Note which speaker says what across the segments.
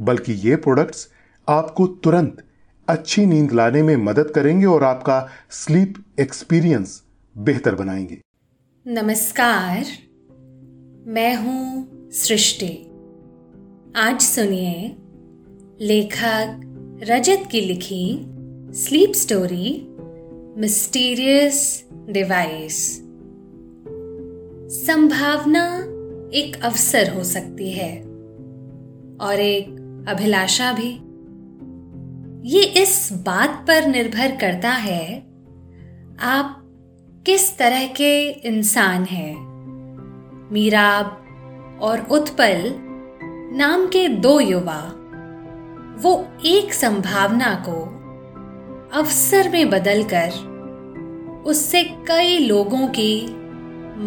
Speaker 1: बल्कि ये प्रोडक्ट्स आपको तुरंत अच्छी नींद लाने में मदद करेंगे और आपका स्लीप एक्सपीरियंस बेहतर बनाएँगे।
Speaker 2: नमस्कार, मैं हूँ सृष्टि। आज सुनिए लेखक रजत की लिखी स्लीप स्टोरी मिस्टीरियस डिवाइस संभावना एक अवसर हो सकती है और एक अभिलाषा भी। ये इस बात पर निर्भर करता है, आप किस तरह के इंसान हैं? मीराब और उत्पल नाम के दो युवा, वो एक संभावना को अवसर में बदलकर उससे कई लोगों की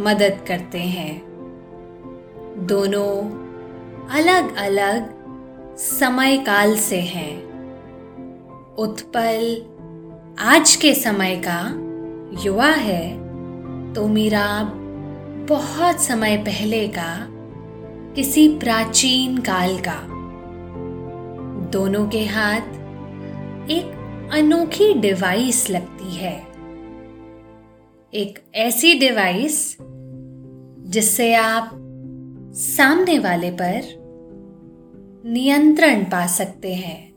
Speaker 2: मदद करते हैं। दोनों अलग अलग समय काल से हैं। उत्पल, आज के समय का युवा है। तो मीरा बहुत समय पहले का, किसी प्राचीन काल का। दोनों के हाथ एक अनोखी डिवाइस लगती है। एक ऐसी डिवाइस जिससे आप सामने वाले पर नियंत्रण पा सकते हैं।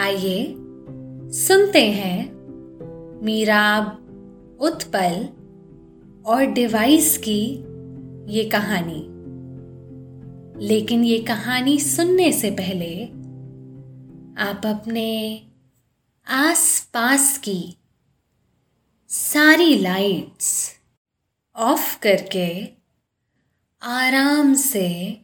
Speaker 2: आइए सुनते हैं मीराब, उत्पल और डिवाइस की ये कहानी। लेकिन ये कहानी सुनने से पहले आप अपने आस पास की सारी लाइट्स ऑफ़ करके आराम से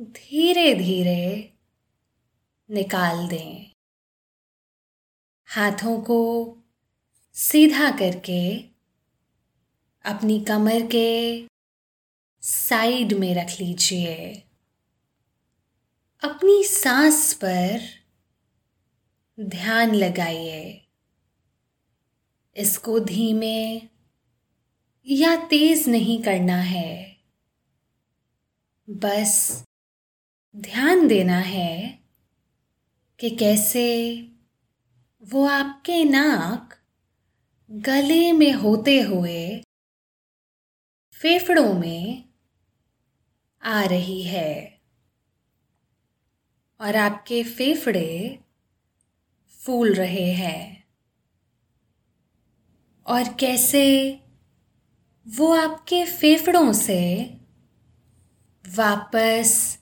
Speaker 2: धीरे धीरे निकाल दें। हाथों को सीधा करके अपनी कमर के साइड में रख लीजिए। अपनी सांस पर ध्यान लगाइए। इसको धीमे या तेज नहीं करना है। बस ध्यान देना है कि कैसे वो आपके नाक गले में होते हुए फेफड़ों में आ रही है और आपके फेफड़े फूल रहे हैं। और कैसे वो आपके फेफड़ों से वापस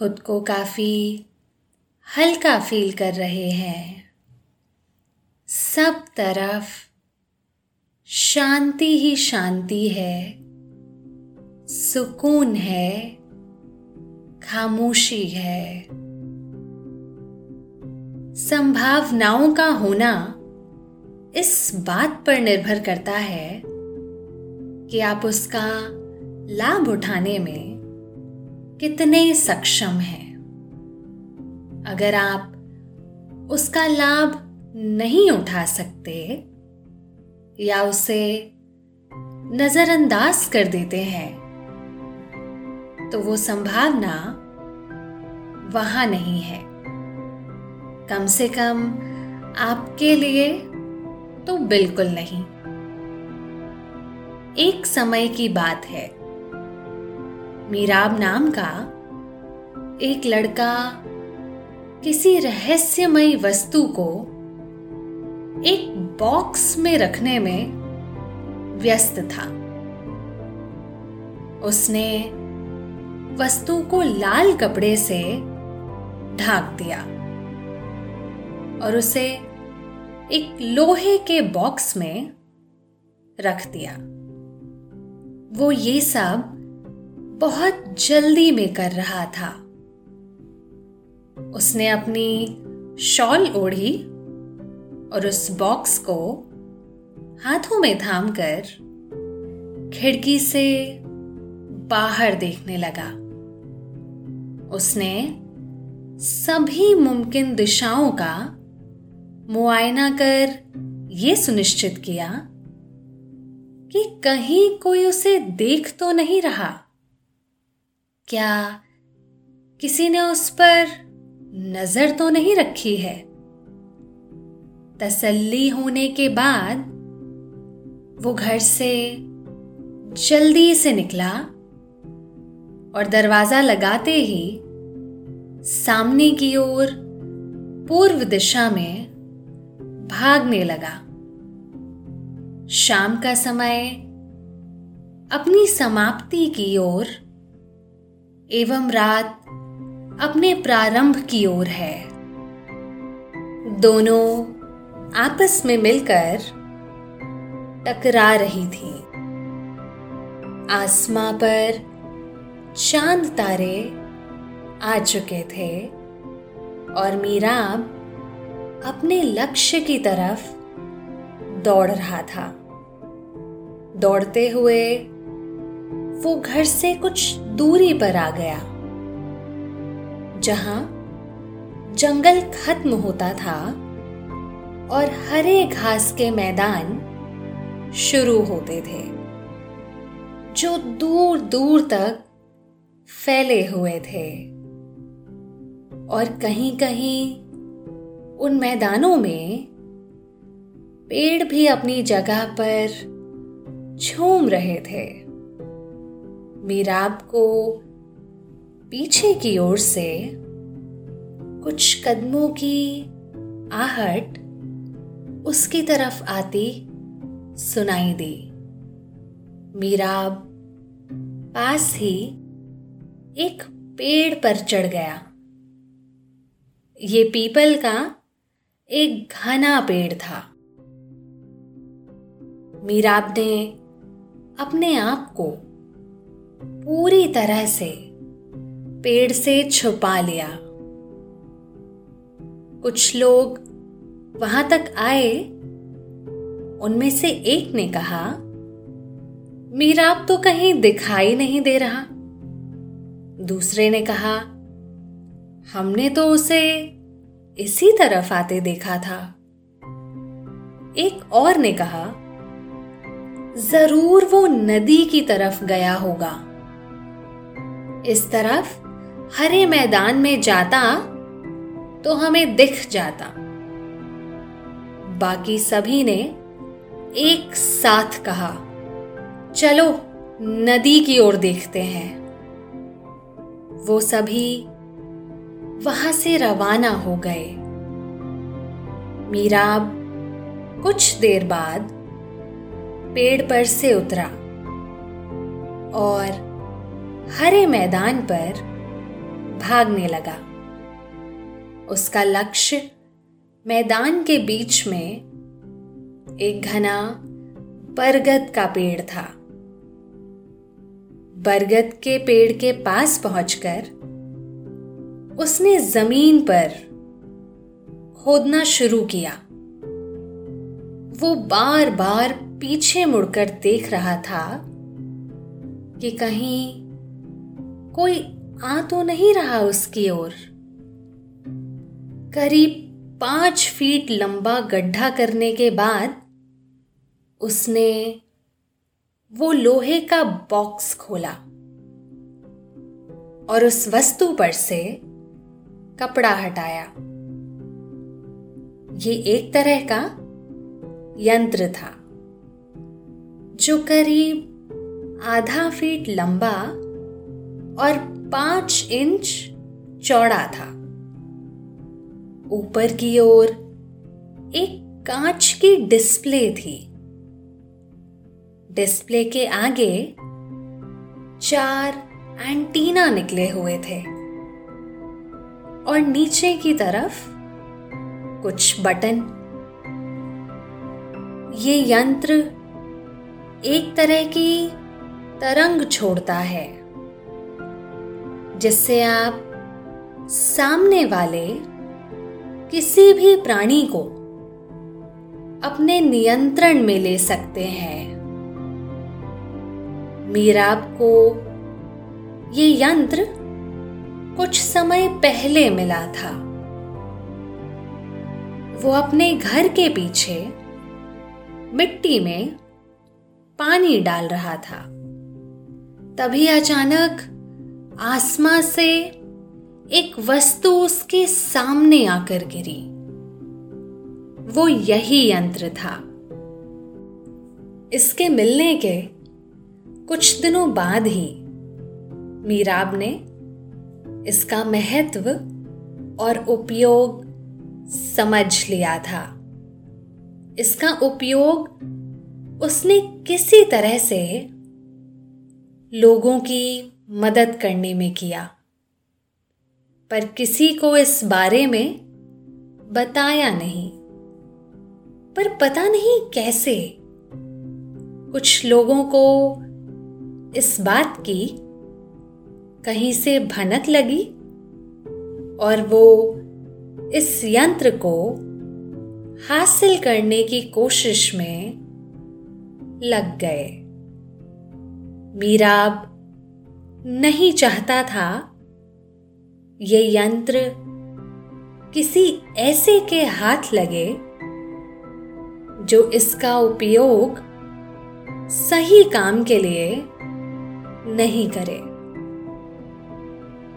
Speaker 2: खुद को काफ़ी हल्का फील कर रहे हैं। सब तरफ़ शांति ही शांति है। सुकून है। खामोशी है। संभावनाओं का होना इस बात पर निर्भर करता है कि आप उसका लाभ उठाने में कितने सक्षम हैं। अगर आप उसका लाभ नहीं उठा सकते या उसे नजरअंदाज कर देते हैं तो वो संभावना वहाँ नहीं है। कम से कम आपके लिए तो बिल्कुल नहीं। एक समय की बात है। मीराब नाम का एक लड़का किसी रहस्यमयी वस्तु को एक बॉक्स में रखने में व्यस्त था। उसने वस्तु को लाल कपड़े से ढाक दिया और उसे एक लोहे के बॉक्स में रख दिया। वो ये सब बहुत जल्दी में कर रहा था। उसने अपनी शॉल ओढ़ी और उस बॉक्स को हाथों में थाम कर खिड़की से बाहर देखने लगा। उसने सभी मुमकिन दिशाओं का मुआयना कर यह सुनिश्चित किया कि कहीं कोई उसे देख तो नहीं रहा। क्या किसी ने उस पर नज़र तो नहीं रखी है? तसल्ली होने के बाद वो घर से जल्दी से निकला और दरवाज़ा लगाते ही सामने की ओर पूर्व दिशा में भागने लगा। शाम का समय अपनी समाप्ति की ओर एवं रात अपने प्रारंभ की ओर है। दोनों आपस में मिलकर टकरा रही थी। आसमां पर चाँद तारे आ चुके थे और मीराब अपने लक्ष्य की तरफ़ दौड़ रहा था। दौड़ते हुए वो घर से कुछ दूरी पर आ गया, जहाँ जंगल खत्म होता था और हरे घास के मैदान शुरू होते थे, जो दूर दूर तक फैले हुए थे। और कहीं कहीं उन मैदानों में पेड़ भी अपनी जगह पर झूम रहे थे। मीराब को पीछे की ओर से कुछ कदमों की आहट उसकी तरफ़ आती सुनाई दी। मीराब पास ही एक पेड़ पर चढ़ गया। ये पीपल का एक घना पेड़ था। मीराब ने अपने आप को पूरी तरह से पेड़ से छुपा लिया। कुछ लोग वहाँ तक आए। उनमें से एक ने कहा मीराब तो कहीं दिखाई नहीं दे रहा। दूसरे ने कहा, हमने तो उसे इसी तरफ़ आते देखा था। एक और ने कहा, ज़रूर वो नदी की तरफ़ गया होगा। इस तरफ़ हरे मैदान में जाता तो हमें दिख जाता। बाकी सभी ने एक साथ कहा, चलो, नदी की ओर देखते हैं। वो सभी वहाँ से रवाना हो गए। मीराब कुछ देर बाद पेड़ पर से उतरा और हरे मैदान पर भागने लगा। उसका लक्ष्य मैदान के बीच में एक घना बरगद का पेड़ था। बरगद के पेड़ के पास पहुंचकर उसने ज़मीन पर खोदना शुरू किया। वो बार बार पीछे मुड़कर देख रहा था कि कहीं कोई आ तो नहीं रहा उसकी ओर। करीब पाँच फीट लंबा गड्ढा करने के बाद उसने वो लोहे का बॉक्स खोला और उस वस्तु पर से कपड़ा हटाया। ये एक तरह का यंत्र था, जो करीब आधा फीट लंबा और पाँच इंच चौड़ा था। ऊपर की ओर एक कांच की डिस्प्ले थी। डिस्प्ले के आगे चार एंटीना निकले हुए थे और नीचे की तरफ़ कुछ बटन। ये यंत्र एक तरह की तरंग छोड़ता है। जिससे आप सामने वाले किसी भी प्राणी को अपने नियंत्रण में ले सकते हैं। मीराब को ये यंत्र कुछ समय पहले मिला था। वो अपने घर के पीछे मिट्टी में पानी डाल रहा था। तभी अचानक आसमां से एक वस्तु उसके सामने आकर गिरी। वो यही यंत्र था। इसके मिलने के कुछ दिनों बाद ही मीराब ने इसका महत्व और उपयोग समझ लिया था। इसका उपयोग उसने किसी तरह से लोगों की मदद करने में किया। पर किसी को इस बारे में बताया नहीं। पर पता नहीं कैसे। कुछ लोगों को इस बात की कहीं से भनक लगी और वो इस यंत्र को हासिल करने की कोशिश में लग गए। मीराब नहीं चाहता था। ये यंत्र किसी ऐसे के हाथ लगे जो इसका उपयोग सही काम के लिए नहीं करे।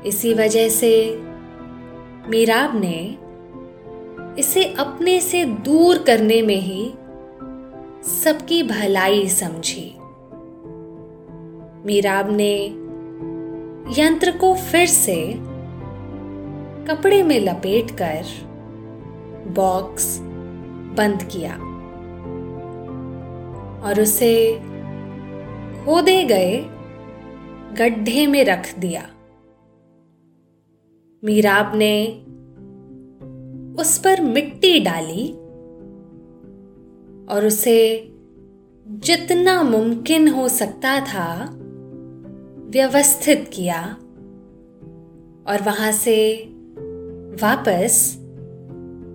Speaker 2: इसी वजह से मीराब ने इसे अपने से दूर करने में ही सबकी भलाई समझी। मीराब ने यंत्र को फिर से कपड़े में लपेटकर बॉक्स बंद किया और उसे खोदे गए गड्ढे में रख दिया। मीराब ने उस पर मिट्टी डाली और उसे जितना मुमकिन हो सकता था व्यवस्थित किया और वहाँ से वापस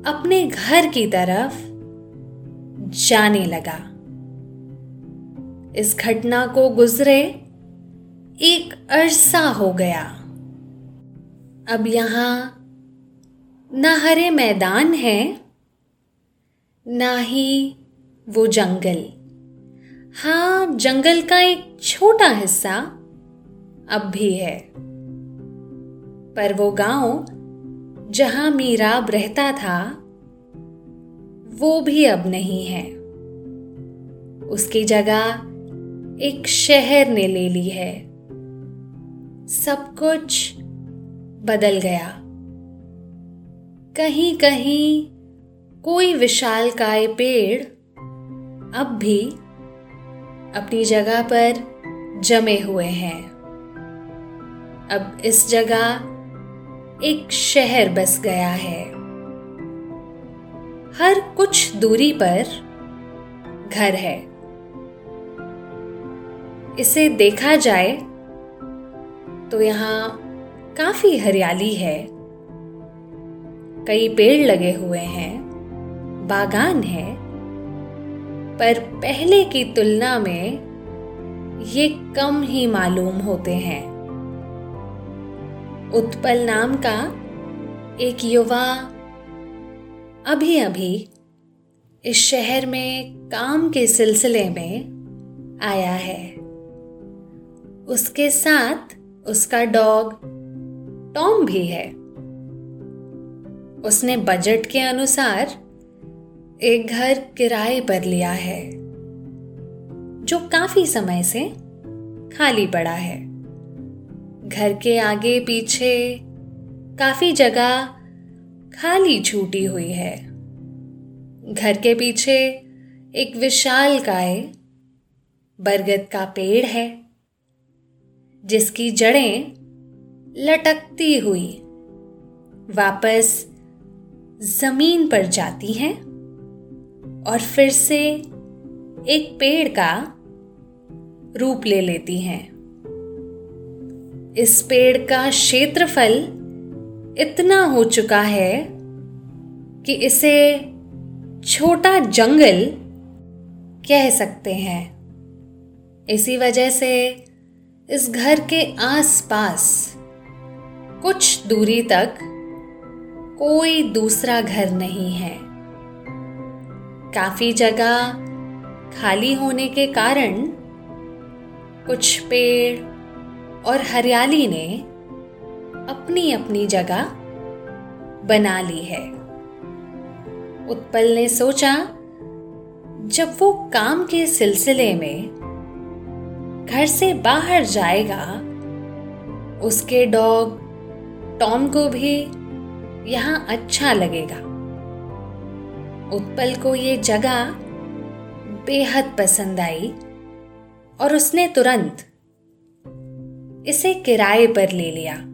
Speaker 2: अपने घर की तरफ़ जाने लगा। इस घटना को गुजरे एक अरसा हो गया। अब यहाँ न हरे मैदान है, ना ही वो जंगल। हाँ जंगल का एक छोटा हिस्सा अब भी है। पर वो गाँव जहाँ मीराब रहता था, वो भी अब नहीं है। उसकी जगह एक शहर ने ले ली है। सब कुछ बदल गया। कहीं कहीं कोई विशाल काय पेड़ अब भी अपनी जगह पर जमे हुए हैं। अब इस जगह एक शहर बस गया है। हर कुछ दूरी पर घर है। इसे देखा जाए तो यहाँ काफ़ी हरियाली है। कई पेड़ लगे हुए हैं, बागान है, पर पहले की तुलना में ये कम ही मालूम होते हैं। उत्पल नाम का एक युवा अभी अभी इस शहर में काम के सिलसिले में आया है। उसके साथ उसका डॉग टॉम भी है। उसने बजट के अनुसार एक घर किराए पर लिया है, जो काफ़ी समय से खाली पड़ा है। घर के आगे पीछे काफ़ी जगह खाली छूटी हुई है। घर के पीछे एक विशाल काय बरगद का पेड़ है, जिसकी जड़ें लटकती हुई वापस ज़मीन पर जाती हैं और फिर से एक पेड़ का रूप ले लेती हैं। इस पेड़ का क्षेत्रफल इतना हो चुका है कि इसे छोटा जंगल कह सकते हैं। इसी वजह से इस घर के आसपास कुछ दूरी तक कोई दूसरा घर नहीं है। काफ़ी जगह खाली होने के कारण कुछ पेड़ और हरियाली ने अपनी अपनी जगह बना ली है। उत्पल ने सोचा, जब वो काम के सिलसिले में घर से बाहर जाएगा, उसके डॉग टॉम को भी यहाँ अच्छा लगेगा। उत्पल को ये जगह बेहद पसंद आई और उसने तुरंत इसे किराए पर ले लिया।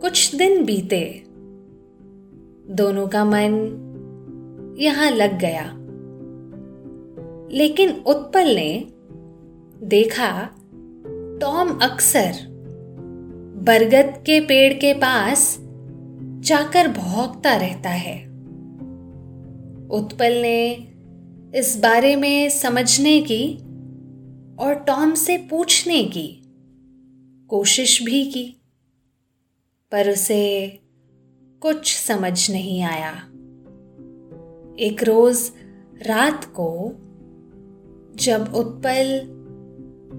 Speaker 2: कुछ दिन बीते। दोनों का मन यहाँ लग गया। लेकिन उत्पल ने देखा, टॉम अक्सर बरगद के पेड़ के पास जाकर भौंकता रहता है। उत्पल ने इस बारे में समझने की और टॉम से पूछने की कोशिश भी की, पर उसे कुछ समझ नहीं आया। एक रोज रात को जब उत्पल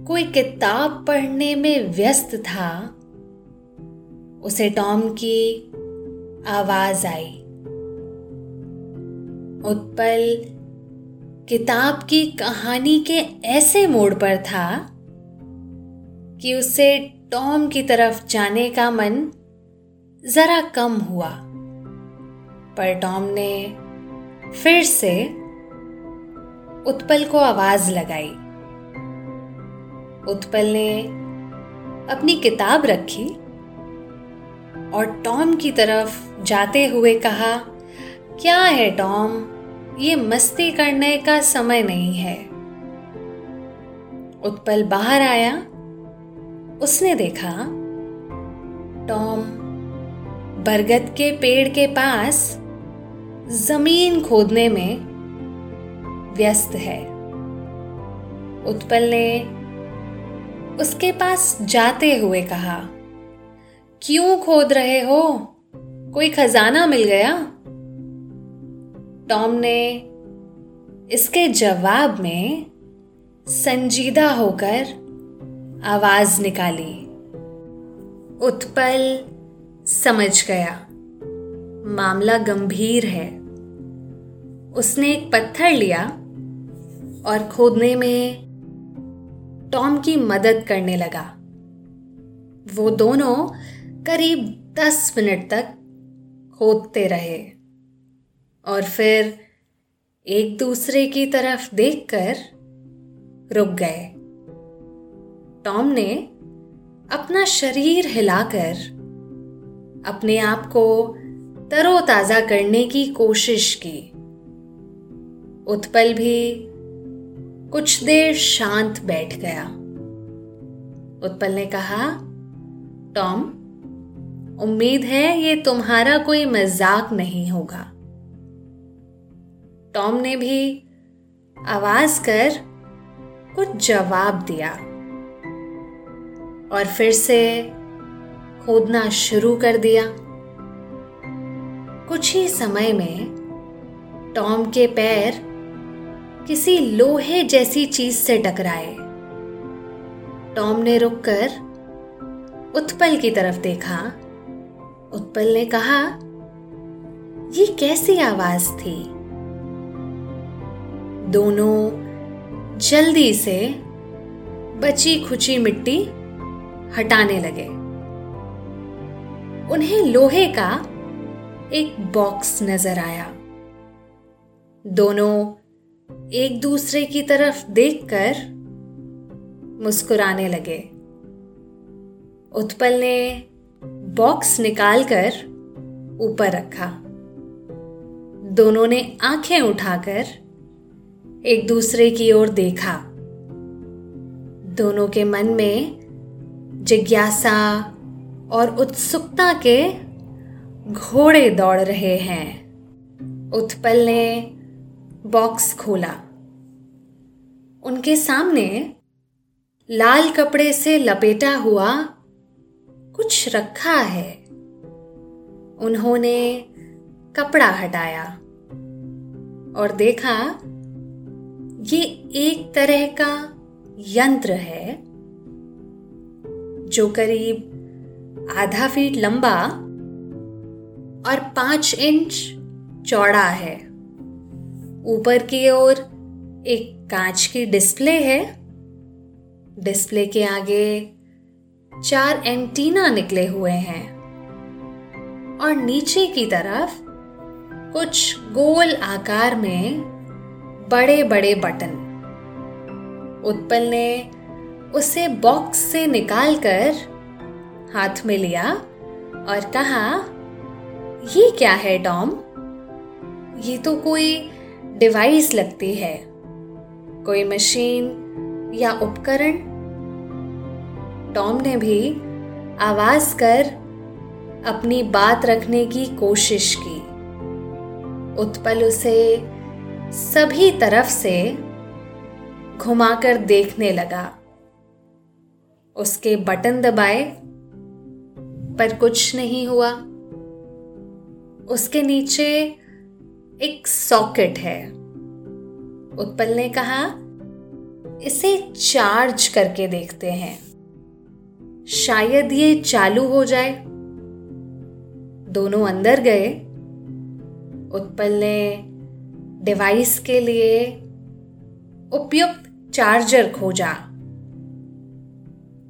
Speaker 2: कोई किताब पढ़ने में व्यस्त था, उसे टॉम की आवाज़ आई। उत्पल किताब की कहानी के ऐसे मोड़ पर था कि उसे टॉम की तरफ़ जाने का मन जरा कम हुआ। पर टॉम ने फिर से उत्पल को आवाज़ लगाई। उत्पल ने अपनी किताब रखी और टॉम की तरफ़ जाते हुए कहा, क्या है टॉम? ये मस्ती करने का समय नहीं है। उत्पल बाहर आया। उसने देखा, टॉम बरगद के पेड़ के पास ज़मीन खोदने में व्यस्त है। उत्पल ने उसके पास जाते हुए कहा, क्यों खोद रहे हो? कोई खजाना मिल गया? टॉम ने इसके जवाब में संजीदा होकर आवाज़ निकाली। उत्पल समझ गया। मामला गंभीर है। उसने एक पत्थर लिया और खोदने में टॉम की मदद करने लगा। वो दोनों करीब दस मिनट तक खोदते रहे। और फिर एक दूसरे की तरफ़ देखकर रुक गए। टॉम ने अपना शरीर हिलाकर अपने आप को तरोताजा करने की कोशिश की। उत्पल भी कुछ देर शांत बैठ गया। उत्पल ने कहा, टॉम, उम्मीद है ये तुम्हारा कोई मज़ाक नहीं होगा। टॉम ने भी आवाज़ कर कुछ जवाब दिया और फिर से खोदना शुरू कर दिया। कुछ ही समय में टॉम के पैर किसी लोहे जैसी चीज़ से टकराए। टॉम ने रुककर उत्पल की तरफ़ देखा। उत्पल ने कहा, ये कैसी आवाज़ थी? दोनों जल्दी से बची खुची मिट्टी हटाने लगे। उन्हें लोहे का एक बॉक्स नज़र आया। दोनों एक दूसरे की तरफ़ देखकर मुस्कुराने लगे। उत्पल ने बॉक्स निकालकर ऊपर रखा। दोनों ने आँखें उठाकर एक दूसरे की ओर देखा। दोनों के मन में जिज्ञासा और उत्सुकता के घोड़े दौड़ रहे हैं। उत्पल ने बॉक्स खोला। उनके सामने लाल कपड़े से लपेटा हुआ कुछ रखा है। उन्होंने कपड़ा हटाया और देखा ये एक तरह का यंत्र है जो करीब आधा फीट लंबा और पाँच इंच चौड़ा है। ऊपर की ओर एक कांच की डिस्प्ले है। डिस्प्ले के आगे चार एंटीना निकले हुए हैं और नीचे की तरफ़ कुछ गोल आकार में बड़े बड़े बटन। उत्पल ने उसे बॉक्स से निकालकर हाथ में लिया और कहा, ये क्या है, टॉम? ये तो कोई डिवाइस लगती है। कोई मशीन या उपकरण? टॉम ने भी आवाज़ कर अपनी बात रखने की कोशिश की। उत्पल उसे सभी तरफ़ से घुमाकर देखने लगा। उसके बटन दबाए, पर कुछ नहीं हुआ। उसके नीचे एक सॉकेट है। उत्पल ने कहा, इसे चार्ज करके देखते हैं। शायद ये चालू हो जाए। दोनों अंदर गए। उत्पल ने डिवाइस के लिए उपयुक्त चार्जर खोजा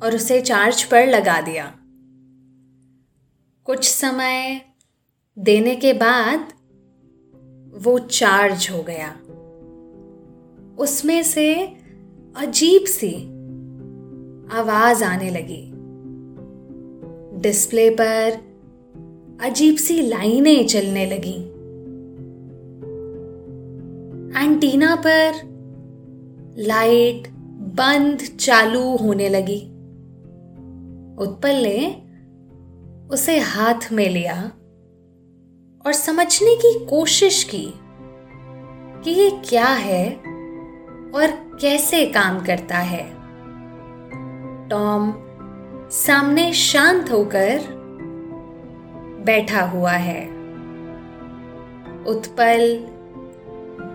Speaker 2: और उसे चार्ज पर लगा दिया। कुछ समय देने के बाद वो चार्ज हो गया। उसमें से अजीब सी आवाज़ आने लगी। डिस्प्ले पर अजीब सी लाइनें चलने लगी। एंटीना पर लाइट बंद चालू होने लगी। उत्पल ने उसे हाथ में लिया और समझने की कोशिश की कि ये क्या है और कैसे काम करता है। टॉम सामने शांत होकर बैठा हुआ है। उत्पल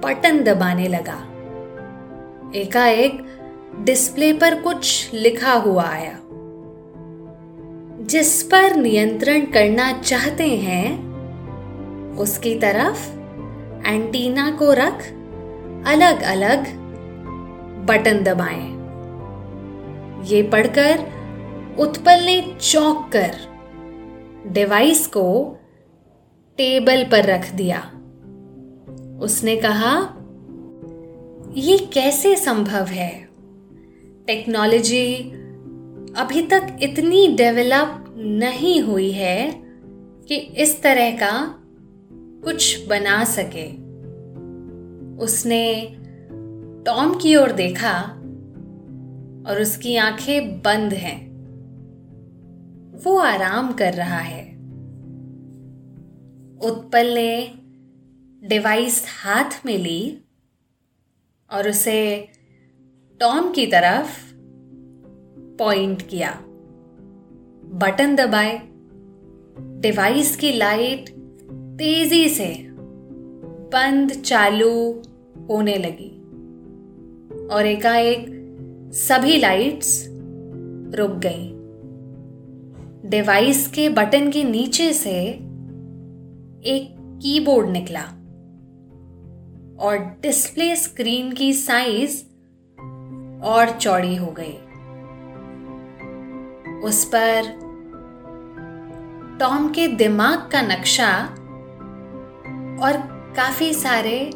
Speaker 2: बटन दबाने लगा। एकाएक डिस्प्ले पर कुछ लिखा हुआ आया। जिस पर नियंत्रण करना चाहते हैं, उसकी तरफ़ एंटीना को रख अलग अलग बटन दबाएँ। ये पढ़कर उत्पल ने चौंक कर डिवाइस को टेबल पर रख दिया। उसने कहा, ये कैसे संभव है? टेक्नोलॉजी अभी तक इतनी डेवलप नहीं हुई है कि इस तरह का कुछ बना सके। उसने टॉम की ओर देखा और उसकी आँखें बंद हैं। वो आराम कर रहा है। उत्पल ने डिवाइस हाथ में ली और उसे टॉम की तरफ़ पॉइंट किया। बटन दबाए। डिवाइस की लाइट तेज़ी से बंद चालू होने लगी और एकाएक सभी लाइट्स रुक गई। डिवाइस के बटन के नीचे से एक कीबोर्ड निकला। और डिस्प्ले स्क्रीन की साइज़ और चौड़ी हो गई। उस पर टॉम के दिमाग का नक्शा और काफ़ी सारे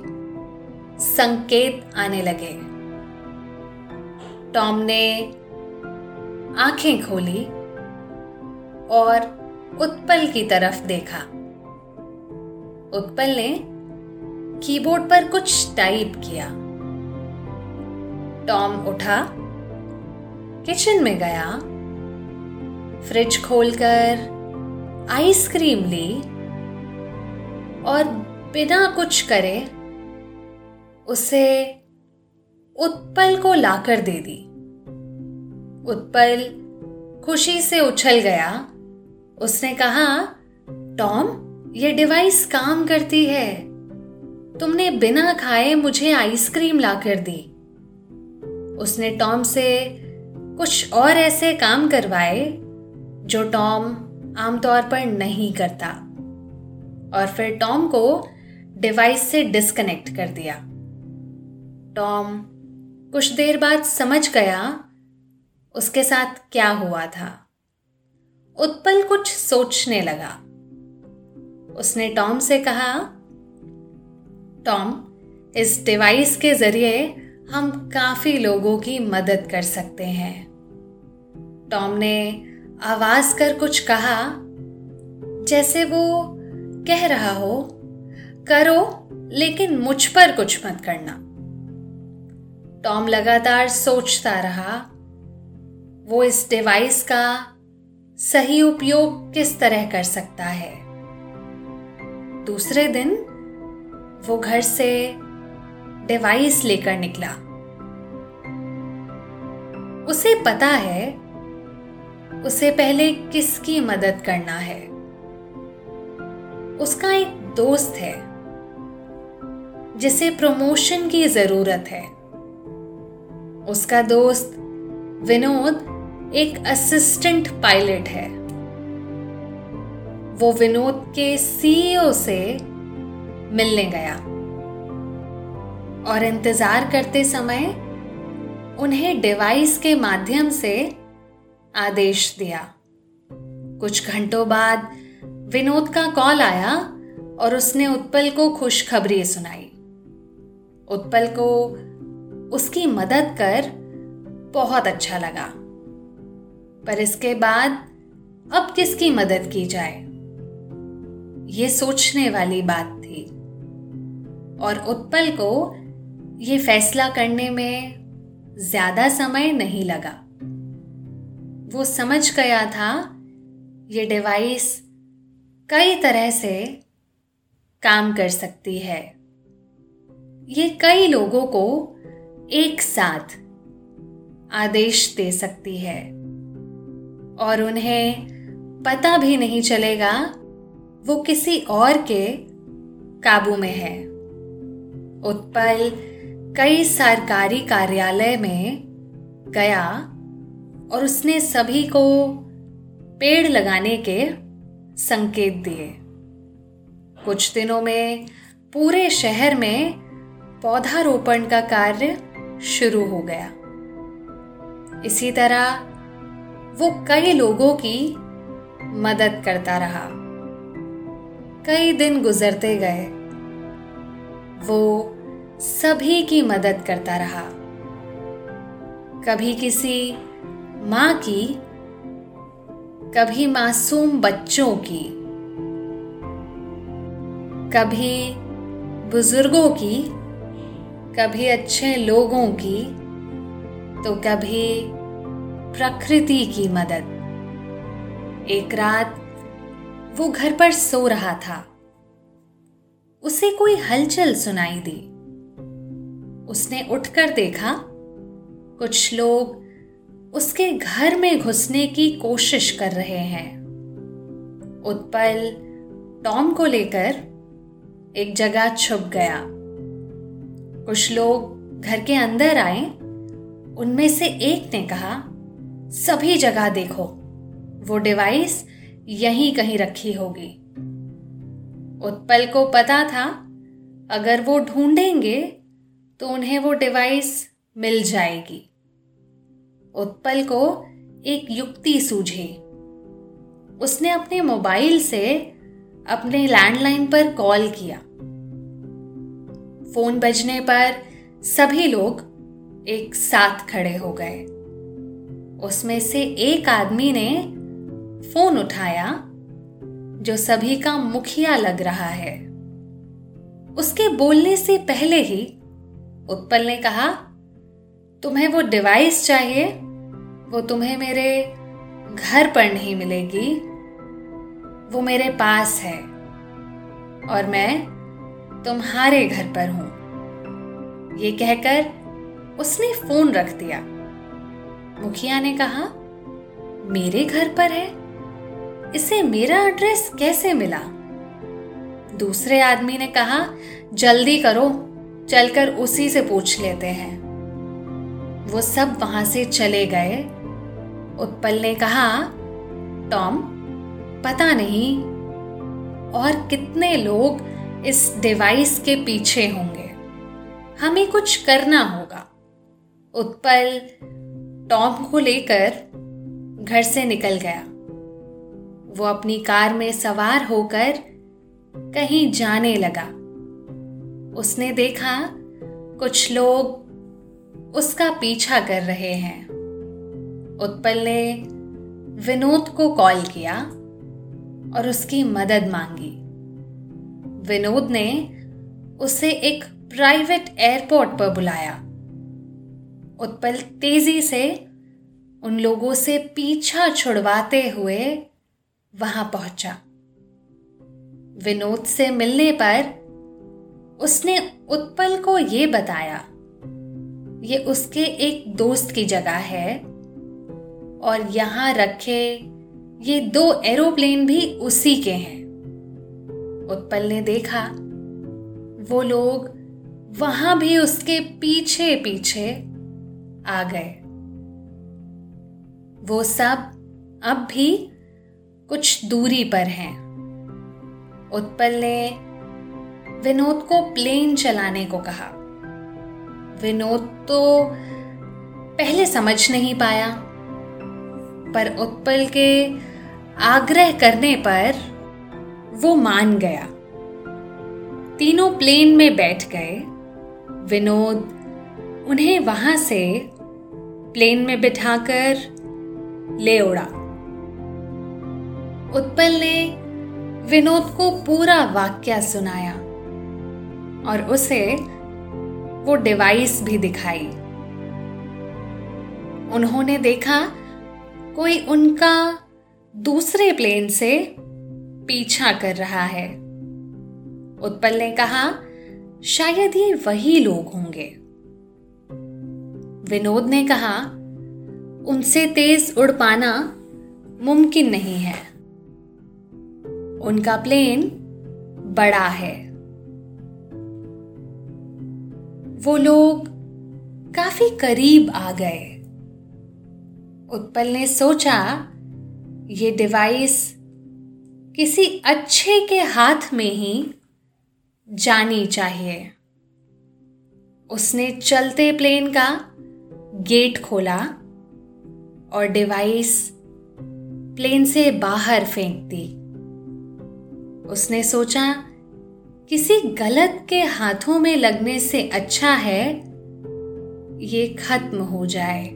Speaker 2: संकेत आने लगे। टॉम ने आँखें खोली और उत्पल की तरफ़ देखा। उत्पल ने कीबोर्ड पर कुछ टाइप किया। टॉम उठा, किचन में गया, फ्रिज खोलकर आइसक्रीम ली और बिना कुछ करे उसे उत्पल को लाकर दे दी। उत्पल खुशी से उछल गया। उसने कहा, टॉम, ये डिवाइस काम करती है। तुमने बिना खाए मुझे आइसक्रीम लाकर दी। उसने टॉम से कुछ और ऐसे काम करवाए, जो टॉम आमतौर पर नहीं करता। और फिर टॉम को डिवाइस से डिस्कनेक्ट कर दिया। टॉम कुछ देर बाद समझ गया उसके साथ क्या हुआ था। उत्पल कुछ सोचने लगा। उसने टॉम से कहा टॉम इस डिवाइस के ज़रिए हम काफ़ी लोगों की मदद कर सकते हैं। टॉम ने आवाज़ कर कुछ कहा, जैसे वो कह रहा हो, करो, लेकिन मुझ पर कुछ मत करना। टॉम लगातार सोचता रहा, वो इस डिवाइस का सही उपयोग किस तरह कर सकता है? दूसरे दिन वो घर से डिवाइस लेकर निकला। उसे पता है, उसे पहले किसकी मदद करना है। उसका एक दोस्त है, जिसे प्रमोशन की ज़रूरत है। उसका दोस्त विनोद एक असिस्टेंट पायलट है। वो विनोद के सीईओ से मिलने गया। और इंतज़ार करते समय उन्हें डिवाइस के माध्यम से आदेश दिया। कुछ घंटों बाद विनोद का कॉल आया और उसने उत्पल को खुशखबरी सुनाई। उत्पल को उसकी मदद कर बहुत अच्छा लगा। पर इसके बाद अब किसकी मदद की जाए? ये सोचने वाली बात और उत्पल को ये फैसला करने में ज़्यादा समय नहीं लगा। वो समझ गया था ये डिवाइस कई तरह से काम कर सकती है। ये कई लोगों को एक साथ आदेश दे सकती है और उन्हें पता भी नहीं चलेगा वो किसी और के काबू में है। उत्पल कई सरकारी कार्यालय में गया और उसने सभी को पेड़ लगाने के संकेत दिए। कुछ दिनों में पूरे शहर में पौधारोपण का कार्य शुरू हो गया। इसी तरह वो कई लोगों की मदद करता रहा। कई दिन गुजरते गए। वो सभी की मदद करता रहा। कभी किसी माँ की, कभी मासूम बच्चों की, कभी बुज़ुर्गों की, कभी अच्छे लोगों की तो कभी प्रकृति की मदद। एक रात वो घर पर सो रहा था। उसे कोई हलचल सुनाई दी। उसने उठकर देखा, कुछ लोग उसके घर में घुसने की कोशिश कर रहे हैं। उत्पल टॉम को लेकर एक जगह छुप गया। कुछ लोग घर के अंदर आए। उनमें से एक ने कहा, सभी जगह देखो, वो डिवाइस यहीं कहीं रखी होगी। उत्पल को पता था, अगर वो ढूंढेंगे तो उन्हें वो डिवाइस मिल जाएगी। उत्पल को एक युक्ति सूझी। उसने अपने मोबाइल से अपने लैंडलाइन पर कॉल किया। फ़ोन बजने पर सभी लोग एक साथ खड़े हो गए। उसमें से एक आदमी ने फ़ोन उठाया जो सभी का मुखिया लग रहा है। उसके बोलने से पहले ही उत्पल ने कहा, तुम्हें वो डिवाइस चाहिए, वो तुम्हें मेरे घर पर नहीं मिलेगी। वो मेरे पास है और मैं तुम्हारे घर पर हूँ। ये कहकर उसने फ़ोन रख दिया। मुखिया ने कहा, मेरे घर पर है? इसे मेरा एड्रेस कैसे मिला? दूसरे आदमी ने कहा, जल्दी करो, चलकर उसी से पूछ लेते हैं। वो सब वहाँ से चले गए। उत्पल ने कहा, टॉम, पता नहीं, और कितने लोग इस डिवाइस के पीछे होंगे? हमें कुछ करना होगा। उत्पल टॉम को लेकर घर से निकल गया। वो अपनी कार में सवार होकर कहीं जाने लगा। उसने देखा कुछ लोग उसका पीछा कर रहे हैं। उत्पल ने विनोद को कॉल किया और उसकी मदद मांगी। विनोद ने उसे एक प्राइवेट एयरपोर्ट पर बुलाया। उत्पल तेज़ी से उन लोगों से पीछा छुड़वाते हुए वहाँ पहुँचा। विनोद से मिलने पर उसने उत्पल को यह बताया, ये उसके एक दोस्त की जगह है और यहाँ रखे ये दो एरोप्लेन भी उसी के हैं। उत्पल ने देखा, वो लोग वहाँ भी उसके पीछे पीछे आ गए। वो सब अब भी कुछ दूरी पर हैं। उत्पल ने विनोद को प्लेन चलाने को कहा। विनोद तो पहले समझ नहीं पाया, पर उत्पल के आग्रह करने पर वो मान गया। तीनों प्लेन में बैठ गए। विनोद उन्हें वहाँ से प्लेन में बिठाकर ले उड़ा। उत्पल ने विनोद को पूरा वाक्य सुनाया और उसे वो डिवाइस भी दिखाई। उन्होंने देखा कोई उनका दूसरे प्लेन से पीछा कर रहा है। उत्पल ने कहा, शायद ये वही लोग होंगे। विनोद ने कहा, उनसे तेज उड़ पाना मुमकिन नहीं है। उनका प्लेन बड़ा है। वो लोग काफ़ी करीब आ गए। उत्पल ने सोचा, ये डिवाइस किसी अच्छे के हाथ में ही जानी चाहिए। उसने चलते प्लेन का गेट खोला और डिवाइस प्लेन से बाहर फेंक दी। उसने सोचा, किसी गलत के हाथों में लगने से अच्छा है, ये खत्म हो जाए।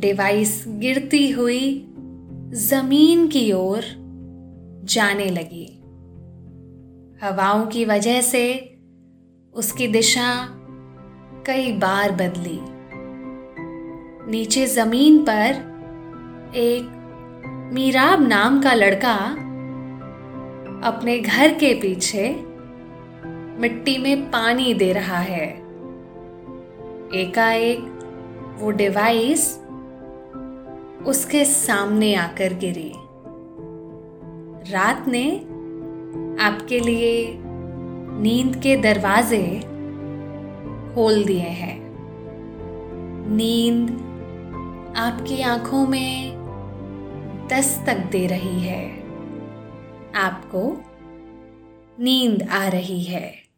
Speaker 2: डिवाइस गिरती हुई ज़मीन की ओर जाने लगी। हवाओं की वजह से उसकी दिशा कई बार बदली। नीचे ज़मीन पर एक मीराब नाम का लड़का अपने घर के पीछे मिट्टी में पानी दे रहा है। एकाएक वो डिवाइस उसके सामने आकर गिरी। रात ने आपके लिए नींद के दरवाजे खोल दिए हैं। नींद आपकी आँखों में दस्तक दे रही है। आपको नींद आ रही है।